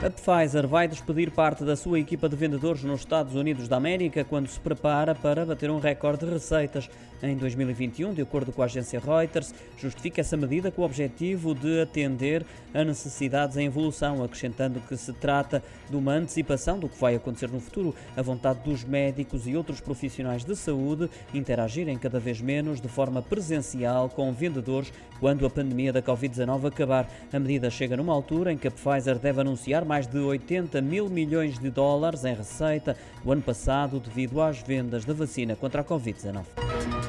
A Pfizer vai despedir parte da sua equipa de vendedores nos Estados Unidos da América quando se prepara para bater um recorde de receitas em 2021, de acordo com a agência Reuters. Justifica essa medida com o objetivo de atender a necessidades em evolução, acrescentando que se trata de uma antecipação do que vai acontecer no futuro. A vontade dos médicos e outros profissionais de saúde interagirem cada vez menos de forma presencial com vendedores quando a pandemia da Covid-19 acabar. A medida chega numa altura em que a Pfizer deve anunciar mais de 80 mil milhões de dólares em receita o ano passado devido às vendas da vacina contra a Covid-19.